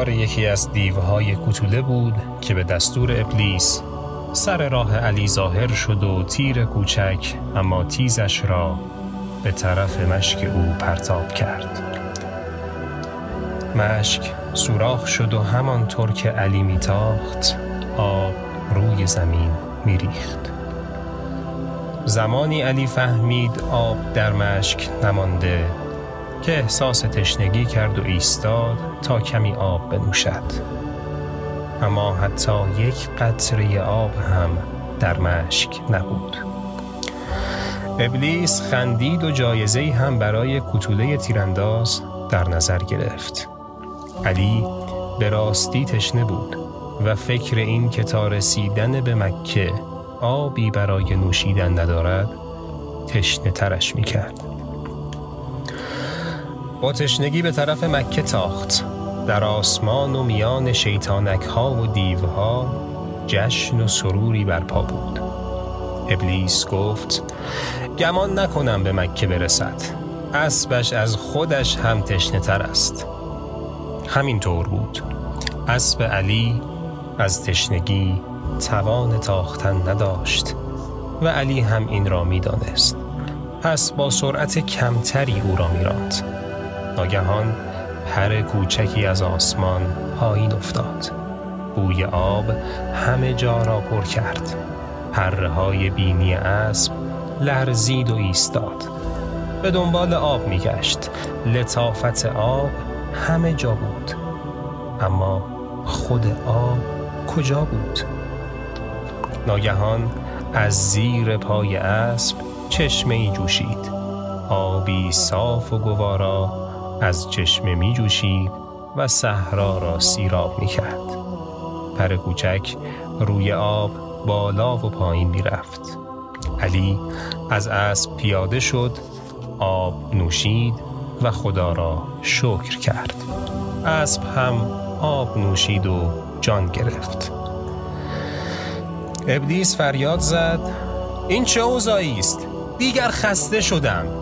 کار یکی از دیوهای کوتوله بود که به دستور ابلیس سر راه علی ظاهر شد و تیر کوچک اما تیزش را به طرف مشک او پرتاب کرد. مشک سوراخ شد و همانطور که علی میتاخت آب روی زمین میریخت. زمانی علی فهمید آب در مشک نمانده که احساس تشنگی کرد و ایستاد تا کمی آب بنوشد. اما حتی یک قطره آب هم در مشک نبود. ابلیس خندید و جایزه هم برای کتوله تیرانداز در نظر گرفت. علی به راستی تشنه بود و فکر این که تا رسیدن به مکه آبی برای نوشیدن ندارد تشنه ترش می کرد. با تشنگی به طرف مکه تاخت. در آسمان و میان شیطانک ها و دیوها جشن و سروری برپا بود. ابلیس گفت گمان نکنم به مکه برسد. اسبش از خودش هم تشنه تر است. همین طور بود. اسب علی از تشنگی توان تاختن نداشت و علی هم این را می‌دانست. پس با سرعت کمتری او را میراند. ناگهان پر کوچکی از آسمان پایین افتاد. بوی آب همه جا را پر کرد. پره های بینی اسب لرزید و ایستاد. به دنبال آب میگشت. لطافت آب همه جا بود. اما خود آب کجا بود؟ ناگهان از زیر پای اسب چشمه ای جوشید. آبی صاف و گوارا از چشمه می جوشید و صحرا را سیراب می کرد. پر کوچک روی آب بالا و پایین می رفت. علی از اسب پیاده شد آب نوشید و خدا را شکر کرد اسب هم آب نوشید و جان گرفت ابلیس فریاد زد این چه اوضاعی است دیگر خسته شدم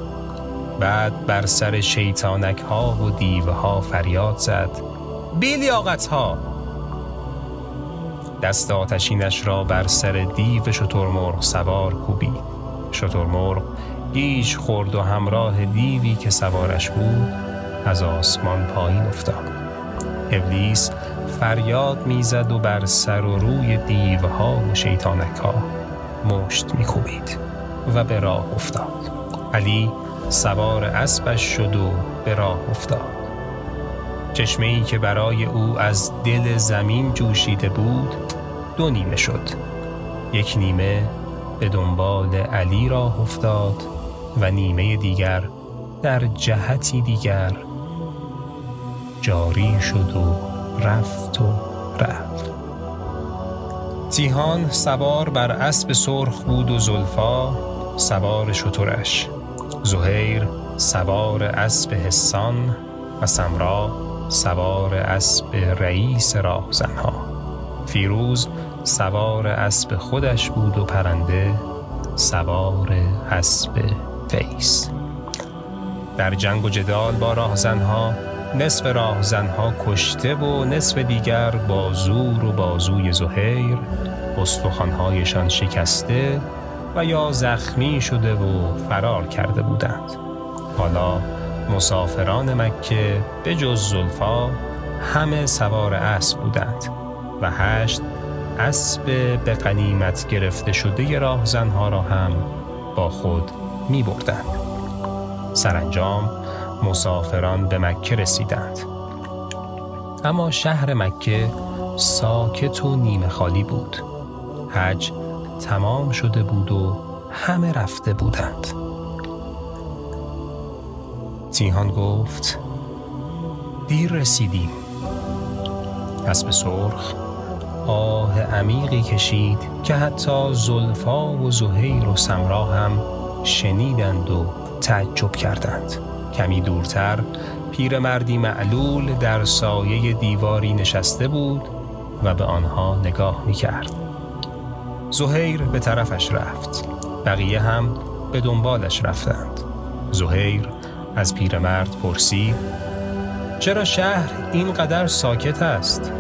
بعد بر سر شیطانک ها و دیوها فریاد زد. بیلیاقت ها دست آتشینش را بر سر دیو شترمرغ سوار کوبید. شترمرغ گیش خورد و همراه دیوی که سوارش بود از آسمان پایین افتاد. ابلیس فریاد می‌زد و بر سر و روی دیوها و شیطانک ها مشت میکوبید و به راه افتاد. علی سوار اسبش شد و به راه افتاد. چشمه ای که برای او از دل زمین جوشیده بود دو نیمه شد. یک نیمه به دنبال علی راه افتاد و نیمه دیگر در جهتی دیگر جاری شد و رفت و رفت. تیهان سوار بر اسب سرخ بود و زلفا سوار شترش. زهیر سوار اسب حسان و سمرا سوار اسب رئیس راهزنها فیروز سوار اسب خودش بود و پرنده سوار اسب ویس در جنگ و جدال با راهزنها نصف راهزنها کشته و نصف دیگر با زور و بازوی زهیر استخوانهایشان شکسته و یا زخمی شده و فرار کرده بودند. حالا مسافران مکه به جز زلفا همه سوار اسب بودند و هشت اسب به قنیمت گرفته شده راهزنها را هم با خود می بردند. سرانجام مسافران به مکه رسیدند. اما شهر مکه ساکت و نیمه خالی بود. حج تمام شده بود و همه رفته بودند. تیهان گفت دیر رسیدیم. اسب سرخ آه عمیقی کشید که حتی زلفا و زهیر و سمرا هم شنیدند و تعجب کردند. کمی دورتر پیرمردی معلول در سایه دیواری نشسته بود و به آنها نگاه می کرد. زهیر به طرفش رفت. بقیه هم به دنبالش رفتند. زهیر از پیرمرد پرسید چرا شهر اینقدر ساکت است؟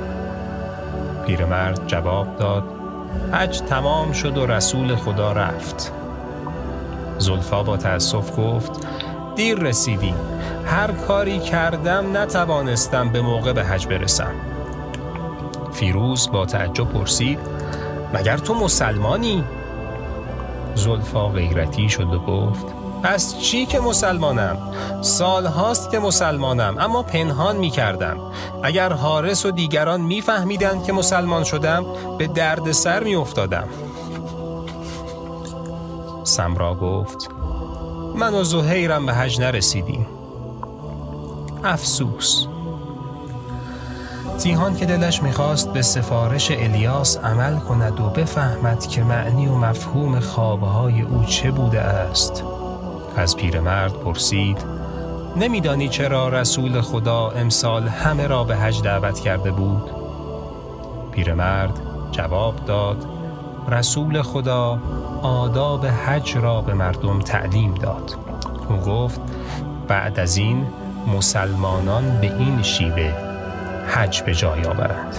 پیرمرد جواب داد حج تمام شد و رسول خدا رفت. زلفا با تأسف گفت دیر رسیدیم هر کاری کردم نتوانستم به موقع به حج برسم فیروز با تعجب پرسید مگر تو مسلمانی؟ زلفا غیرتی شد و گفت پس چی که مسلمانم؟ سال هاست که مسلمانم اما پنهان می کردم اگر حارس و دیگران می فهمیدن که مسلمان شدم به درد سر می افتادم سمرا گفت من و زهیرم به حج نرسیدیم افسوس تیهان که دلش می‌خواست به سفارش الیاس عمل کند و بفهمد که معنی و مفهوم خوابهای او چه بوده است از پیرمرد پرسید نمیدانی چرا رسول خدا امسال همه را به حج دعوت کرده بود؟ پیرمرد جواب داد رسول خدا آداب حج را به مردم تعلیم داد او گفت بعد از این مسلمانان به این شیوه حج به جای آورند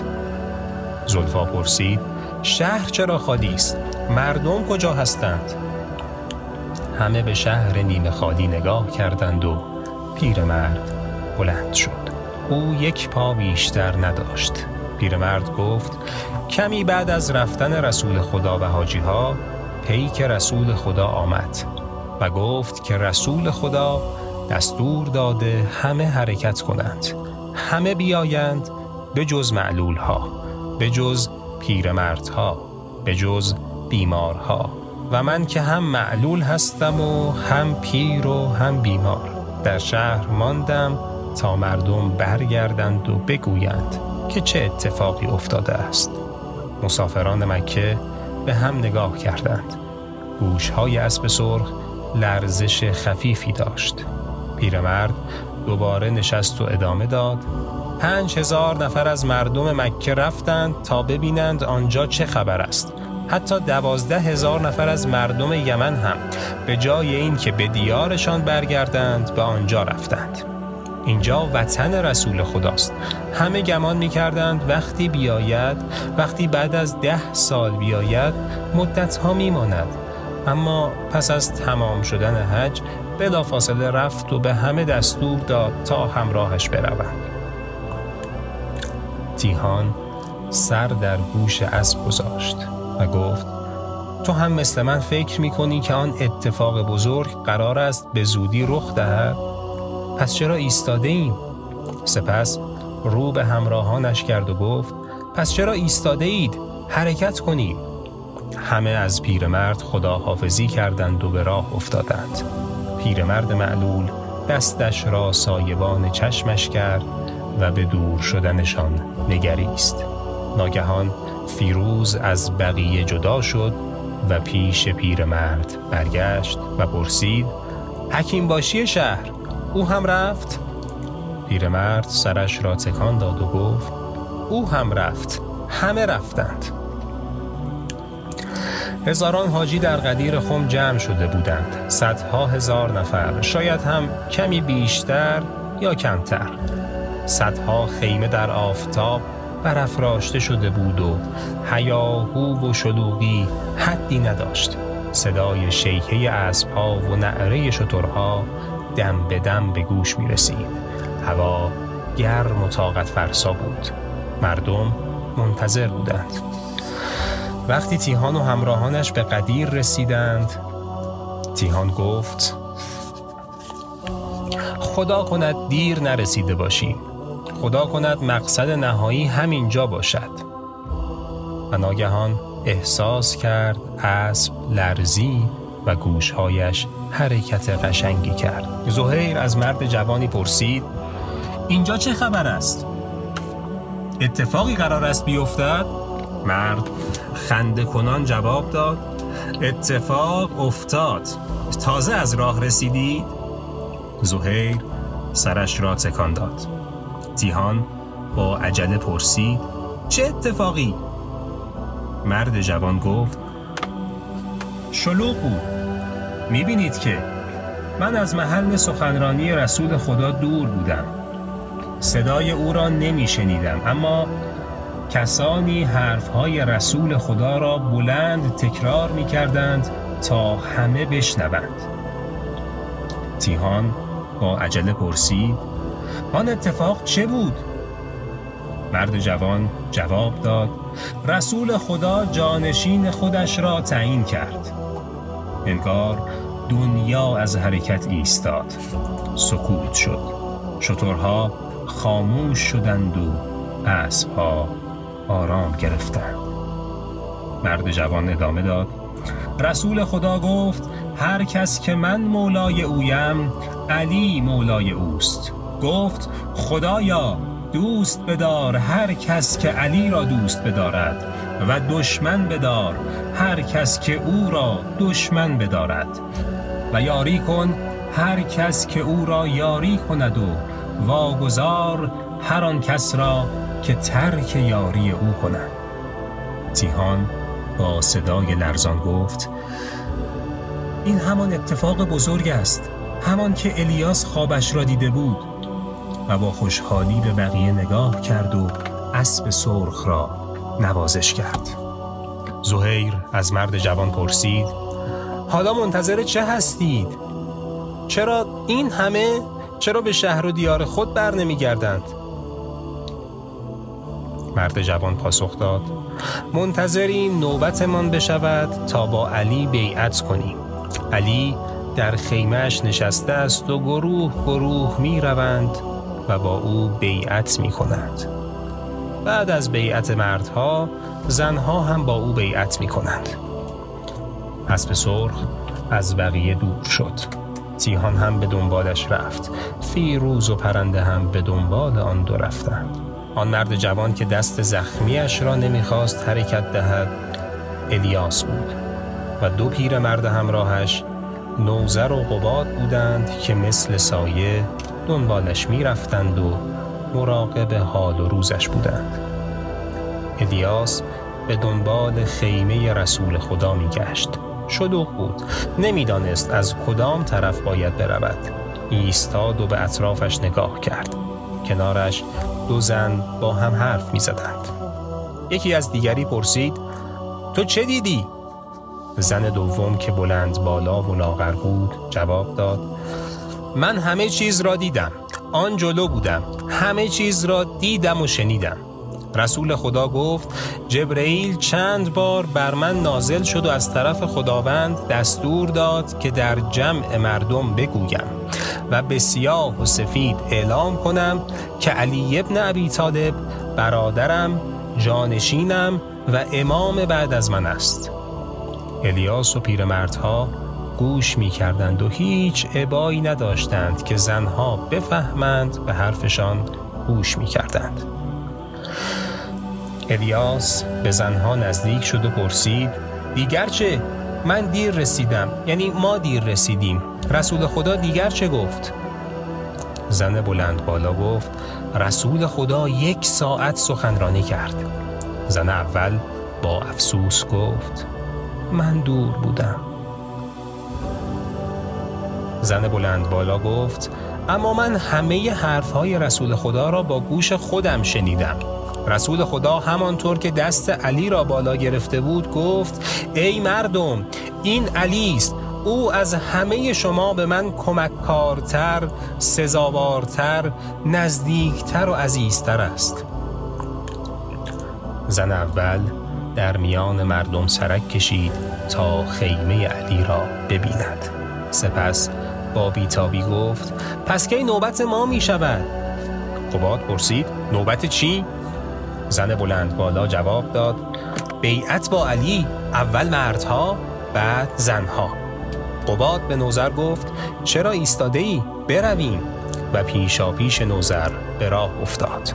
زلفا پرسید شهر چرا خالی است؟ مردم کجا هستند؟ همه به شهر نیمه خالی نگاه کردند و پیرمرد بلند شد. او یک پا بیشتر نداشت. پیرمرد گفت کمی بعد از رفتن رسول خدا و حاجی ها پیک رسول خدا آمد و گفت که رسول خدا دستور داده همه حرکت کنند. همه بیایند به جز معلول ها به جز پیرمردها به جز بیمارها. و من که هم معلول هستم و هم پیر و هم بیمار در شهر ماندم تا مردم برگردند و بگویند که چه اتفاقی افتاده است. مسافران مکه به هم نگاه کردند. گوشهای اسب سرخ لرزش خفیفی داشت. پیرمرد دوباره نشست و ادامه داد. پنج هزار نفر از مردم مکه رفتند تا ببینند آنجا چه خبر است. حتی دوازده هزار نفر از مردم یمن هم به جای این که به دیارشان برگردند به آنجا رفتند. اینجا وطن رسول خداست. همه گمان می کردند وقتی بیاید وقتی بعد از ده سال بیاید مدت ها می ماند اما پس از تمام شدن حج بلافاصله رفت و به همه دستور داد تا همراهش بروند تیهان سر در گوش اسب گذاشت و گفت تو هم مثل من فکر می کنی که آن اتفاق بزرگ قرار است به زودی رخ دهد پس چرا ایستاده ایم؟ سپس رو به همراهانش کرد و گفت پس چرا ایستاده اید؟ حرکت کنید همه از پیرمرد خداحافظی کردند و به راه افتادند پیرمرد معلول دستش را سایبان چشمش کرد و به دور شدنشان نگریست. ناگهان فیروز از بقیه جدا شد و پیش پیرمرد برگشت و پرسید حکیم باشی شهر؟ او هم رفت؟ پیرمرد سرش را تکان داد و گفت او هم رفت. همه رفتند. هزاران حاجی در قدیر خم جمع شده بودند. صدها هزار نفر شاید هم کمی بیشتر یا کمتر. صدها خیمه در آفتاب برافراشته شده بود و هیاهو و شلوغی حدی نداشت. صدای شیکه اسبها و نعره شترها دم به دم به گوش می رسید هوا گرم و طاقت فرسا بود. مردم منتظر بودند. وقتی تیهان و همراهانش به قدیر رسیدند تیهان گفت خدا کند دیر نرسیده باشیم خدا کند مقصد نهایی همینجا باشد و ناگهان احساس کرد اسب لرزی و گوشهایش حرکت قشنگی کرد زهیر از مرد جوانی پرسید اینجا چه خبر است؟ اتفاقی قرار است بیفتد؟ مرد خنده کنان جواب داد اتفاق افتاد تازه از راه رسیدی؟ زهیر سرش را تکان داد تیهان با عجله پرسید چه اتفاقی؟ مرد جوان گفت شلوغ بود می‌بینید که من از محل سخنرانی رسول خدا دور بودم صدای او را نمیشنیدم اما کسانی حرفهای رسول خدا را بلند تکرار می کردند تا همه بشنوند. تیهان با عجله پرسید آن اتفاق چه بود؟ مرد جوان جواب داد رسول خدا جانشین خودش را تعیین کرد. انگار دنیا از حرکت ایستاد سکوت شد. شطورها خاموش شدند و اسبها آرام گرفتند مرد جوان ادامه داد. رسول خدا گفت هر کس که من مولای اویم علی مولای اوست. گفت خدایا دوست بدار هر کس که علی را دوست بدارد و دشمن بدار هر کس که او را دشمن بدارد. و یاری کن هر کس که او را یاری کند و واگذار هر آن کس را که ترک یاری او کند تیهان با صدای لرزان گفت این همان اتفاق بزرگ است همان که الیاس خوابش را دیده بود و با خوشحالی به بقیه نگاه کرد و اسب سرخ را نوازش کرد زهیر از مرد جوان پرسید حالا منتظر چه هستید؟ چرا این همه چرا به شهر و دیار خود بر نمی گردند؟ مرد جوان پاسخ داد. منتظریم نوبتمان بشود تا با علی بیعت کنیم. علی در خیمهش نشسته است و گروه گروه می روند و با او بیعت می کنند بعد از بیعت مردها زنها هم با او بیعت می کنند اسب سرخ از بقیه دور شد. تیهان هم به دنبالش رفت. فیروز و پرنده هم به دنبال آن دو رفتند. آن مرد جوان که دست زخمیش را نمی‌خواست حرکت دهد الیاس بود و دو پیر مرد همراهش نوزر و قباد بودند که مثل سایه دنبالش می‌رفتند و مراقب حال و روزش بودند. الیاس به دنبال خیمه رسول خدا میگشت. شلوغ بود. نمی‌دانست از کدام طرف باید برود. ایستاد و به اطرافش نگاه کرد. کنارش دو زن با هم حرف می زدند. یکی از دیگری پرسید تو چه دیدی؟ زن دوم که بلند بالا و لاغر بود جواب داد من همه چیز را دیدم آن جلو بودم همه چیز را دیدم و شنیدم رسول خدا گفت جبرئیل چند بار بر من نازل شد و از طرف خداوند دستور داد که در جمع مردم بگویم و به سیاه و سفید اعلام کنم که علی ابن ابی طالب برادرم جانشینم و امام بعد از من است الیاس و پیرمردها گوش می کردند و هیچ عبایی نداشتند که زنها بفهمند به حرفشان گوش می کردند. الیاس به زنها نزدیک شد و پرسید دیگر چه؟ من دیر رسیدم یعنی ما دیر رسیدیم رسول خدا دیگر چه گفت؟ زن بلند بالا گفت رسول خدا یک ساعت سخنرانی کرد زن اول با افسوس گفت من دور بودم زن بلند بالا گفت اما من همه حرفهای رسول خدا را با گوش خودم شنیدم رسول خدا همانطور که دست علی را بالا گرفته بود گفت ای مردم این علی است او از همه شما به من کمککارتر، سزاوارتر، نزدیکتر و عزیزتر است زن اول در میان مردم سرک کشید تا خیمه علی را ببیند سپس با بیتابی گفت پس کی نوبت ما می شود؟ قباد پرسید نوبت چی؟ زن بلند بالا جواب داد بیعت با علی اول مردها بعد زنها. قباد به نوزر گفت چرا ایستاده ای؟ برویم. و پیشا پیش نوزر به راه افتاد.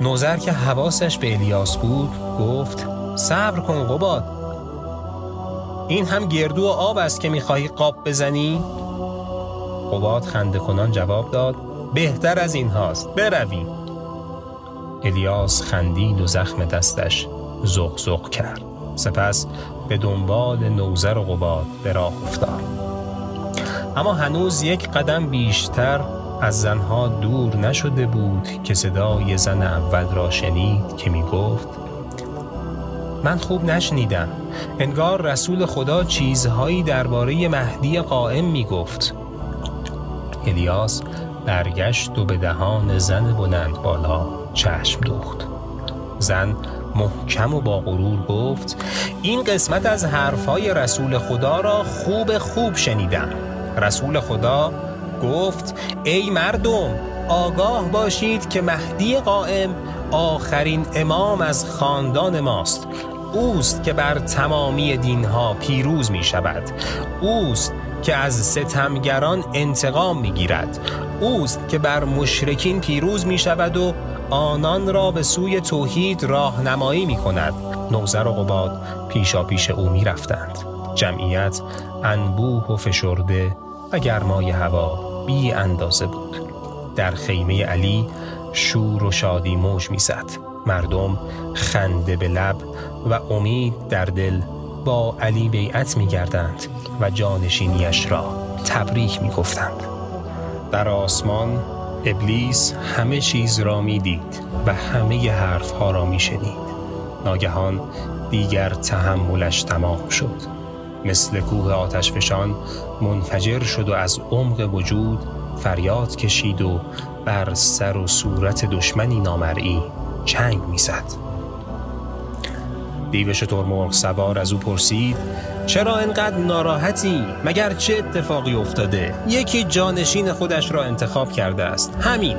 نوزر که حواسش به الیاس بود گفت صبر کن قباد. این هم گردو و آب است که می‌خواهی قاب بزنی؟ قباد خنده کنان جواب داد بهتر از این هاست برویم. الیاس خندید و زخم دستش زغ زغ کرد. سپس به دنبال نوزر و قباد به راه افتاد. اما هنوز یک قدم بیشتر از زنها دور نشده بود که صدای زن اول را شنید که می گفت من خوب نشنیدم. انگار رسول خدا چیزهایی درباره مهدی قائم می گفت الیاس برگشت و به دهان زن بلند بالا چشم دوخت. زن محکم و با غرور گفت این قسمت از حرفهای رسول خدا را خوب خوب شنیدم. رسول خدا گفت ای مردم آگاه باشید که مهدی قائم آخرین امام از خاندان ماست. اوست که بر تمامی دینها پیروز می شود اوست که از ستمگران انتقام می گیرد اوست که بر مشرکین پیروز می شود و آنان را به سوی توحید راهنمایی می کند نوزر و قباد پیشا پیش او می رفتند جمعیت انبوه و فشرده و گرمای هوا بی اندازه بود. در خیمه علی شور و شادی موج می‌زد. مردم خنده به لب و امید در دل با علی بیعت می گردند و جانشینیش را تبریک می گفتند. در آسمان ابلیس همه چیز را می دید و همه حرف ها را می شنید. ناگهان دیگر تحملش تمام شد مثل کوه آتش فشان منفجر شد و از عمق وجود فریاد کشید و بر سر و صورت دشمنی نامرئی چنگ می‌زد. دیو شتر سوار از او پرسید چرا انقدر ناراحتی؟ مگر چه اتفاقی افتاده؟ یکی جانشین خودش را انتخاب کرده است. همین.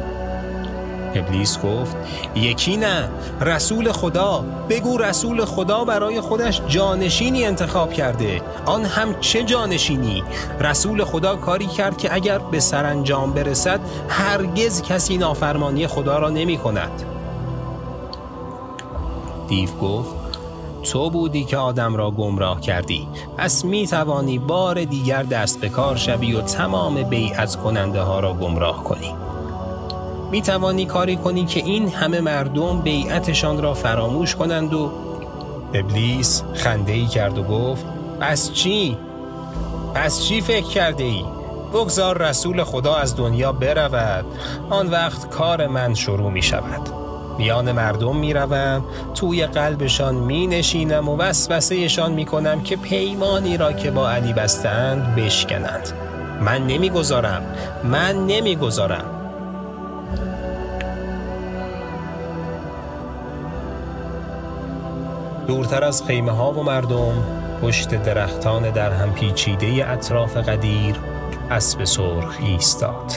ابلیس گفت یکی نه. رسول خدا. بگو رسول خدا برای خودش جانشینی انتخاب کرده. آن هم چه جانشینی؟ رسول خدا کاری کرد که اگر به سرانجام برسد هرگز کسی نافرمانی خدا را نمی کند. دیو گفت تو بودی که آدم را گمراه کردی پس می توانی بار دیگر دست به کار شوی و تمام بیعت کننده ها را گمراه کنی می توانی کاری کنی که این همه مردم بیعتشان را فراموش کنند و ابلیس خنده ای کرد و گفت پس چی؟ پس چی فکر کرده ای؟ بگذار رسول خدا از دنیا برود آن وقت کار من شروع می شود میان مردم می روم توی قلبشان می نشینم و وسوسهشان می کنم که پیمانی را که با علی بستند بشکنند. من نمی‌گذارم. من نمی‌گذارم. دورتر از خیمه ها و مردم پشت درختان در هم پیچیده اطراف قدیر اسب سرخ ایستاد.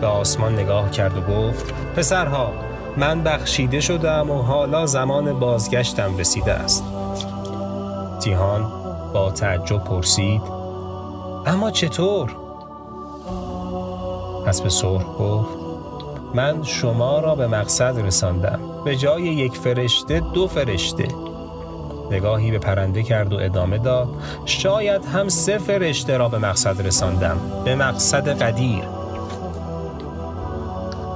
به آسمان نگاه کرد و گفت پسرها من بخشیده شدم و حالا زمان بازگشتم رسیده است. تیهان با تعجب پرسید اما چطور؟ اسب سرخ گفت من شما را به مقصد رساندم. به جای یک فرشته دو فرشته. نگاهی به پرنده کرد و ادامه داد شاید هم سه فرشته را به مقصد رساندم. به مقصد قدیر.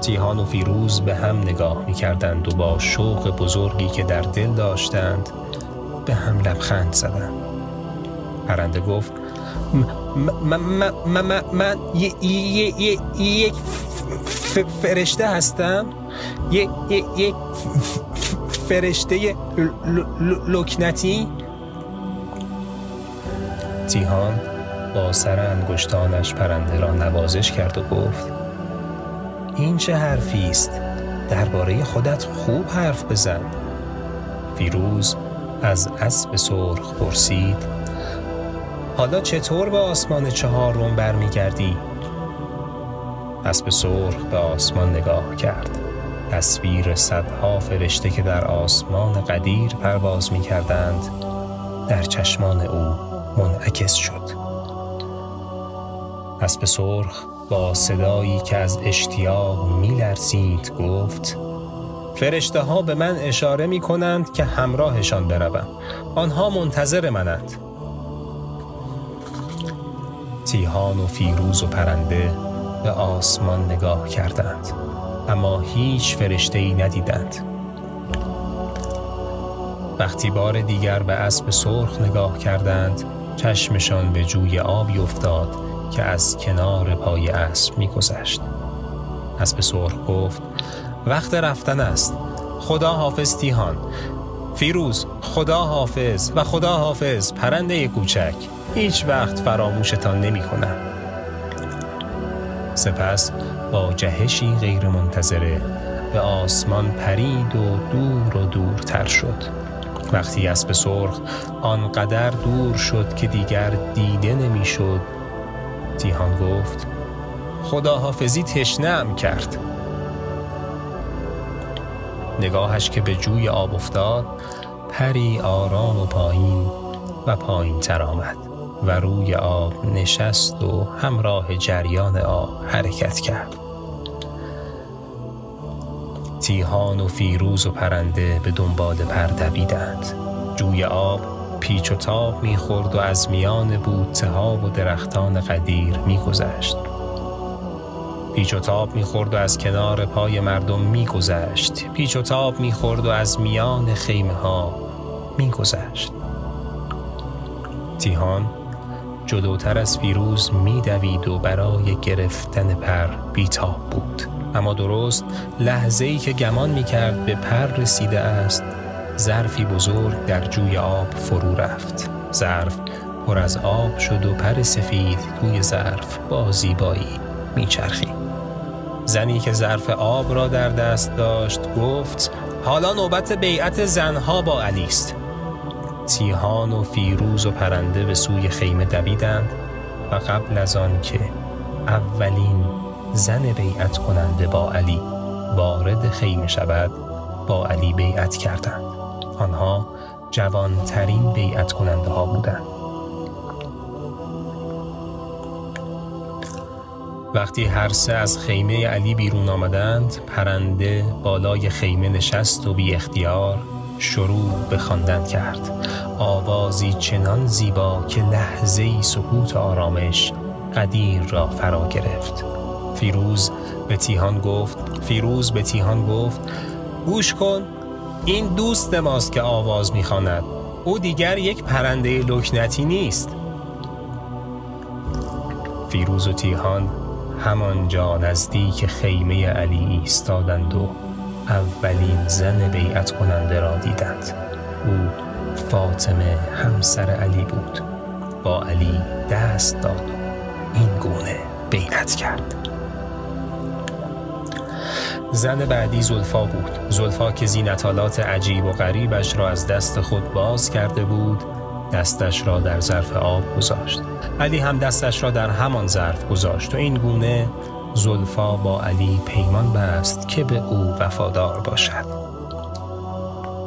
تیهان و فیروز به هم نگاه می کردند و با شوق بزرگی که در دل داشتند به هم لبخند زدند. پرنده گفت من یک فرشته هستم. یک فرشته لکنتی. تیهان با سر انگشتانش پرنده را نوازش کرد و گفت این چه حرفی است؟ درباره خودت خوب حرف بزن. فیروز از اسب سرخ پرسید. حالا چطور به آسمان چهارم برمیگردی؟ اسب سرخ به آسمان نگاه کرد. تصویر صدها فرشته که در آسمان قدیر پرواز می کردند در چشمان او منعکس شد. اسب سرخ با صدایی که از اشتیاق می لرزید گفت فرشته ها به من اشاره می کنند که همراهشان بروم. آنها منتظر منند. تیهان و فیروز و پرنده به آسمان نگاه کردند اما هیچ فرشته ای ندیدند. وقتی بار دیگر به اسب سرخ نگاه کردند چشمشان به جوی آبی افتاد. که از کنار پای اسب میگذشت. اسب سرخ گفت وقت رفتن است. خدا حافظ تیهان. فیروز خدا حافظ و خدا حافظ پرنده کوچک. هیچ وقت فراموشتان نمی کنم. سپس با جهشی غیر منتظره به آسمان پرید و دور و دورتر شد. وقتی اسب سرخ آنقدر دور شد که دیگر دیده نمی‌شد. تیهان گفت خدا حافظی تشنم کرد. نگاهش که به جوی آب افتاد پری آرام و پایین و پایین تر آمد و روی آب نشست و همراه جریان آب حرکت کرد. تیهان و فیروز و پرنده به دنبال پر دویدند. جوی آب پیچ و تاب می‌خورد و از میان بوته ها و درختان قدیر میگذشت. پیچ و تاب می‌خورد و از کنار پای مردم میگذشت. پیچ و تاب می‌خورد و از میان خیمه ها میگذشت. تیهان جلوتر از فیروز میدوید و برای گرفتن پر بیتاب بود. اما درست لحظه ای که گمان می کرد به پر رسیده است ظرفی بزرگ در جوی آب فرو رفت. ظرف پر از آب شد و پر سفید توی ظرف با زیبایی میچرخید. زنی که ظرف آب را در دست داشت گفت حالا نوبت بیعت زنها با علی است. تیهان و فیروز و پرنده به سوی خیمه دویدند و قبل از آن که اولین زن بیعت کننده با علی وارد خیمه شود با علی بیعت کردند. آنها جوانترین بیعت کننده ها بودند. وقتی هر سه از خیمه علی بیرون آمدند پرنده بالای خیمه نشست و بی اختیار شروع به خواندن کرد. آوازی چنان زیبا که لحظه ای سکوت آرامش قدیر را فرا گرفت. فیروز به تیهان گفت فیروز به تیهان گفت گوش کن! این دوست ماست که آواز می‌خواند. او دیگر یک پرنده لکنتی نیست. فیروز و تیهان همانجا نزدیک خیمه علی ایستادند و اولین زن بیعت کننده را دیدند. او فاطمه همسر علی بود. با علی دست داد و این گونه بیعت کرد. زن بعدی زلفا بود. زلفا که زینتالات عجیب و غریبش را از دست خود باز کرده بود دستش را در ظرف آب گذاشت. علی هم دستش را در همان ظرف گذاشت و این گونه زلفا با علی پیمان بست که به او وفادار باشد.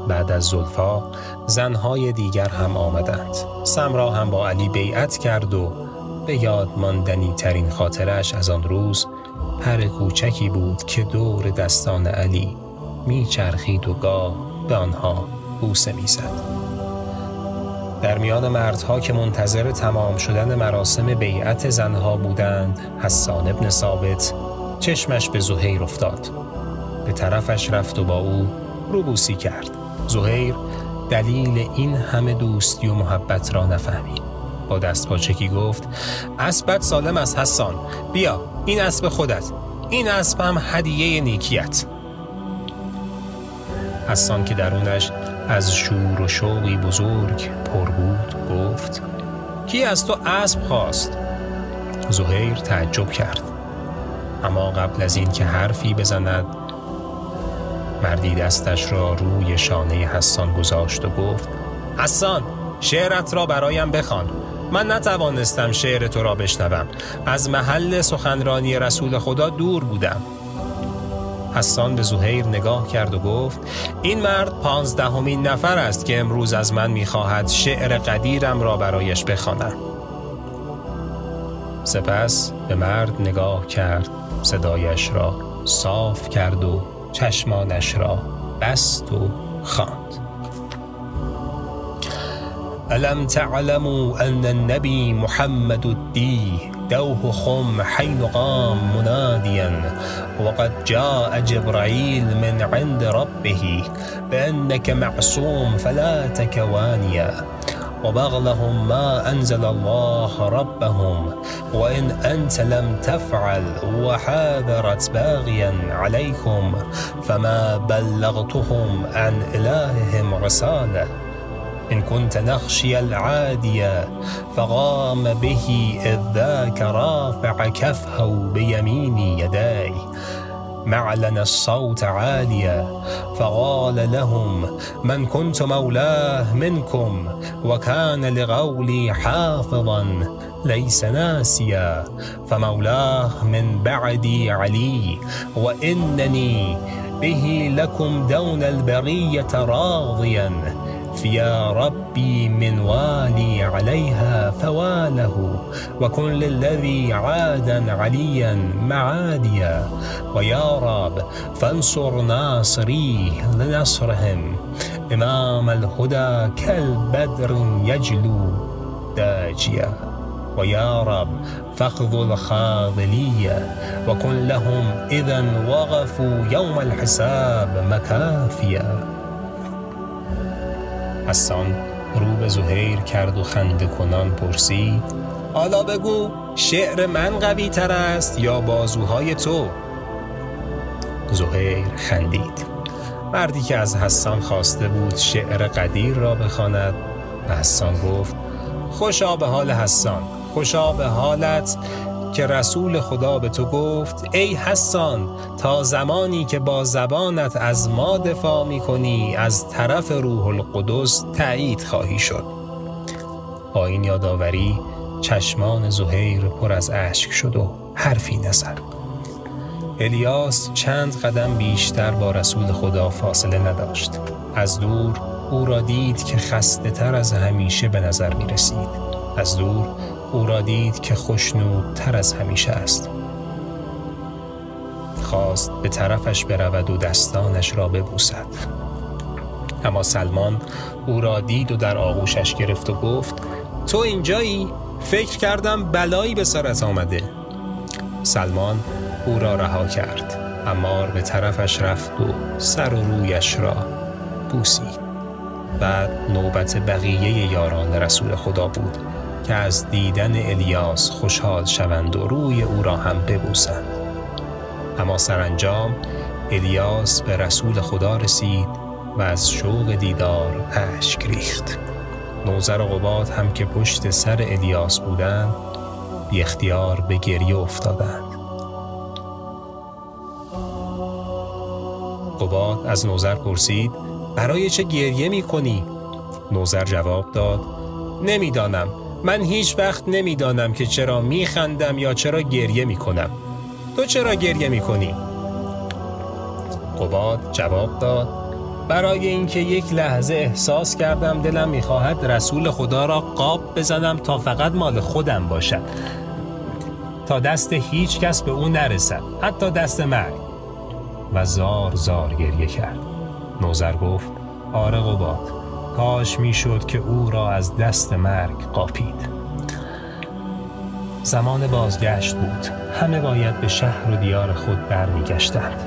بعد از زلفا زنهای دیگر هم آمدند. سمرا هم با علی بیعت کرد و به یاد ماندنی ترین خاطرش از آن روز پر کوچکی بود که دور دستان علی میچرخید و گاه به آنها بوسه می‌زد. در میان مردها که منتظر تمام شدن مراسم بیعت زنها بودند حسان ابن ثابت چشمش به زهیر افتاد. به طرفش رفت و با او روبوسی کرد. زهیر دلیل این همه دوستی و محبت را نفهمید. با دست پاچکی گفت اسبت سالم از حسان. بیا این اسب خودت. این اسب هم هدیه نیکیت. حسان که درونش از شور و شوقی بزرگ پر بود گفت کی از تو اسب خواست؟ زهیر تعجب کرد. اما قبل از این که حرفی بزند مردی دستش را روی شانه حسان گذاشت و گفت حسان شعرت را برایم بخوان. من نتوانستم شعر تو را بشنوم. از محل سخنرانی رسول خدا دور بودم. حسان به زهیر نگاه کرد و گفت این مرد پانزدهمین نفر است که امروز از من می‌خواهد شعر قدیرم را برایش بخوانم. سپس به مرد نگاه کرد صدایش را صاف کرد و چشمانش را بست و خواند. ألم تعلموا أن النبي محمد الدی دوه خم حين قام مناديا وقد جاء جبرائيل من عند ربه بأنك معصوم فلا تكوانيا. وبغلهم ما أنزل الله ربهم وإن أنت لم تفعل وحاذرت باغيا عليكم فما بلغتهم عن إلههم رسالة. إن كنت نخشي العادية فقام به إذ ذاك رافع كفه بيمين يداي. معلن الصوت عاليا فقال لهم من كنت مولاه منكم وكان لغولي حافظا ليس ناسيا فمولاه من بعدي علي وإنني به لكم دون البرية راضيا. فيا ربي من والي عليها فواله وكن للذي عادا عليا معاديا. ويا رب فانصر ناصري لنصرهم. إمام الهدى كالبدر يجلو داجيا. ويا رب فاخذل الخاذلية وكن لهم إذا وقفوا يوم الحساب مكافيا. حسان رو به زهیر کرد و خنده کنان پرسید حالا بگو شعر من قوی تر است یا بازوهای تو؟ زهیر خندید. مردی که از حسان خواسته بود شعر قدیر را بخواند به حسان گفت خوشا به حال حسان خوشا به حالت که رسول خدا به تو گفت ای حسان تا زمانی که با زبانت از ما دفاع می کنی از طرف روح القدس تایید خواهی شد. با این یادآوری چشمان زهیر پر از اشک شد و حرفی نزد. الیاس چند قدم بیشتر با رسول خدا فاصله نداشت. از دور او را دید که خسته تر از همیشه به نظر می رسید از دور او را دید که تر از همیشه است. خواست به طرفش برود و دستانش را ببوسد. اما سلمان او را دید و در آغوشش گرفت و گفت تو اینجایی؟ فکر کردم بلایی به سرت آمده. سلمان او را رها کرد امار به طرفش رفت و سر و رویش را بوسید. بعد نوبت بقیه یاران رسول خدا بود. که از دیدن الیاس خوشحال شوند و روی او را هم ببوسند. اما سرانجام الیاس به رسول خدا رسید و از شوق دیدار اشک ریخت. نوزر و قباد هم که پشت سر الیاس بودند بی اختیار به گریه افتادند. قباد از نوزر پرسید برای چه گریه می کنی؟ نوزر جواب داد نمی‌دانم. من هیچ وقت نمی‌دانم که چرا میخندم یا چرا گریه می‌کنم. تو چرا گریه می‌کنی؟ قباد جواب داد برای اینکه یک لحظه احساس کردم دلم می‌خواهد رسول خدا را قاب بزنم تا فقط مال خودم باشد. تا دست هیچ کس به او نرسد حتی دست مرگ. و زار زار گریه کرد. نوزر گفت آره قباد. کاش می‌شد که او را از دست مرگ قاپید. زمان بازگشت بود. همه باید به شهر و دیار خود برمیگشتند.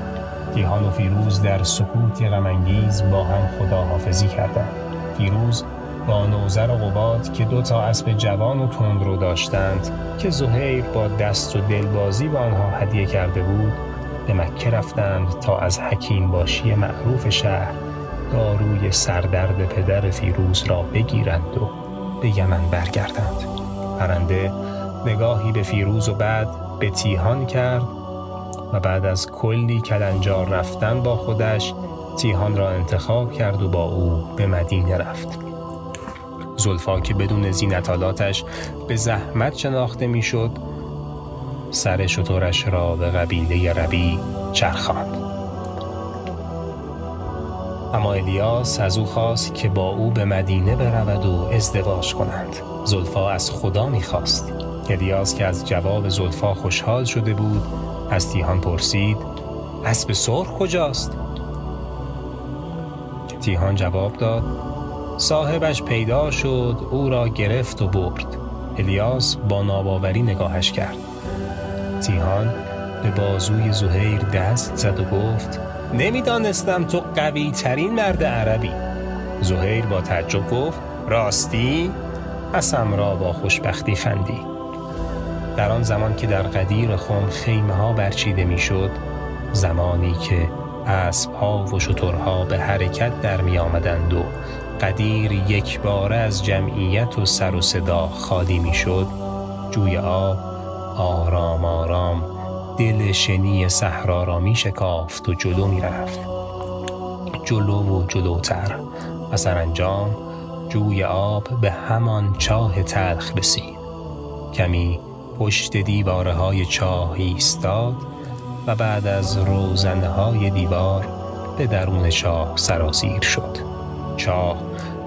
دیهان و فیروز در سکوتی غمانگیز با هم خداحافظی کردند. فیروز با نوزر و قباد که دو تا اسب جوان و تند رو داشتند که زهیر با دست و دلبازی به آنها هدیه کرده بود به مکه رفتند تا از حکیم باشی معروف شهر داروی سردرد پدر فیروز را بگیرند و به یمن برگردند. پرنده نگاهی به فیروز و بعد به تیهان کرد و بعد از کلی کلنجار رفتن با خودش تیهان را انتخاب کرد و با او به مدینه رفت. زلفا که بدون زینتالاتش به زحمت شناخته می‌شد سر شطورش را به قبیله ربی چرخاند. اما الیاس از او خواست که با او به مدینه برود و ازدواج کنند. زلفا از خدا می‌خواست. الیاس که از جواب زلفا خوشحال شده بود از تیهان پرسید اسب سرخ کجاست؟ تیهان جواب داد صاحبش پیدا شد او را گرفت و برد. الیاس با ناباوری نگاهش کرد. تیهان به بازوی زهیر دست زد و گفت نمی‌دانستم تو قوی ترین مرد عربی زهیر با تعجب گفت راستی؟ اسم را با خوشبختی خندی در آن زمان که در قدیر خم خیمه ها برچیده می‌شد زمانی که اسب ها و شترها به حرکت در می آمدند و قدیر یک بار از جمعیت و سر و صدا خالی می شد جوی آب آرام آرام دل شنی صحرا را می شکافت و جلو می رفت. جلو و جلوتر و سرانجام جوی آب به همان چاه تلخ رسید. کمی پشت دیواره های چاه ایستاد و بعد از روزنه های دیوار به درون چاه سرازیر شد. چاه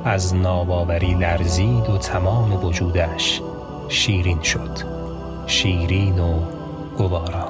از ناباوری لرزید و تمام وجودش شیرین شد. شیرین و گوارا.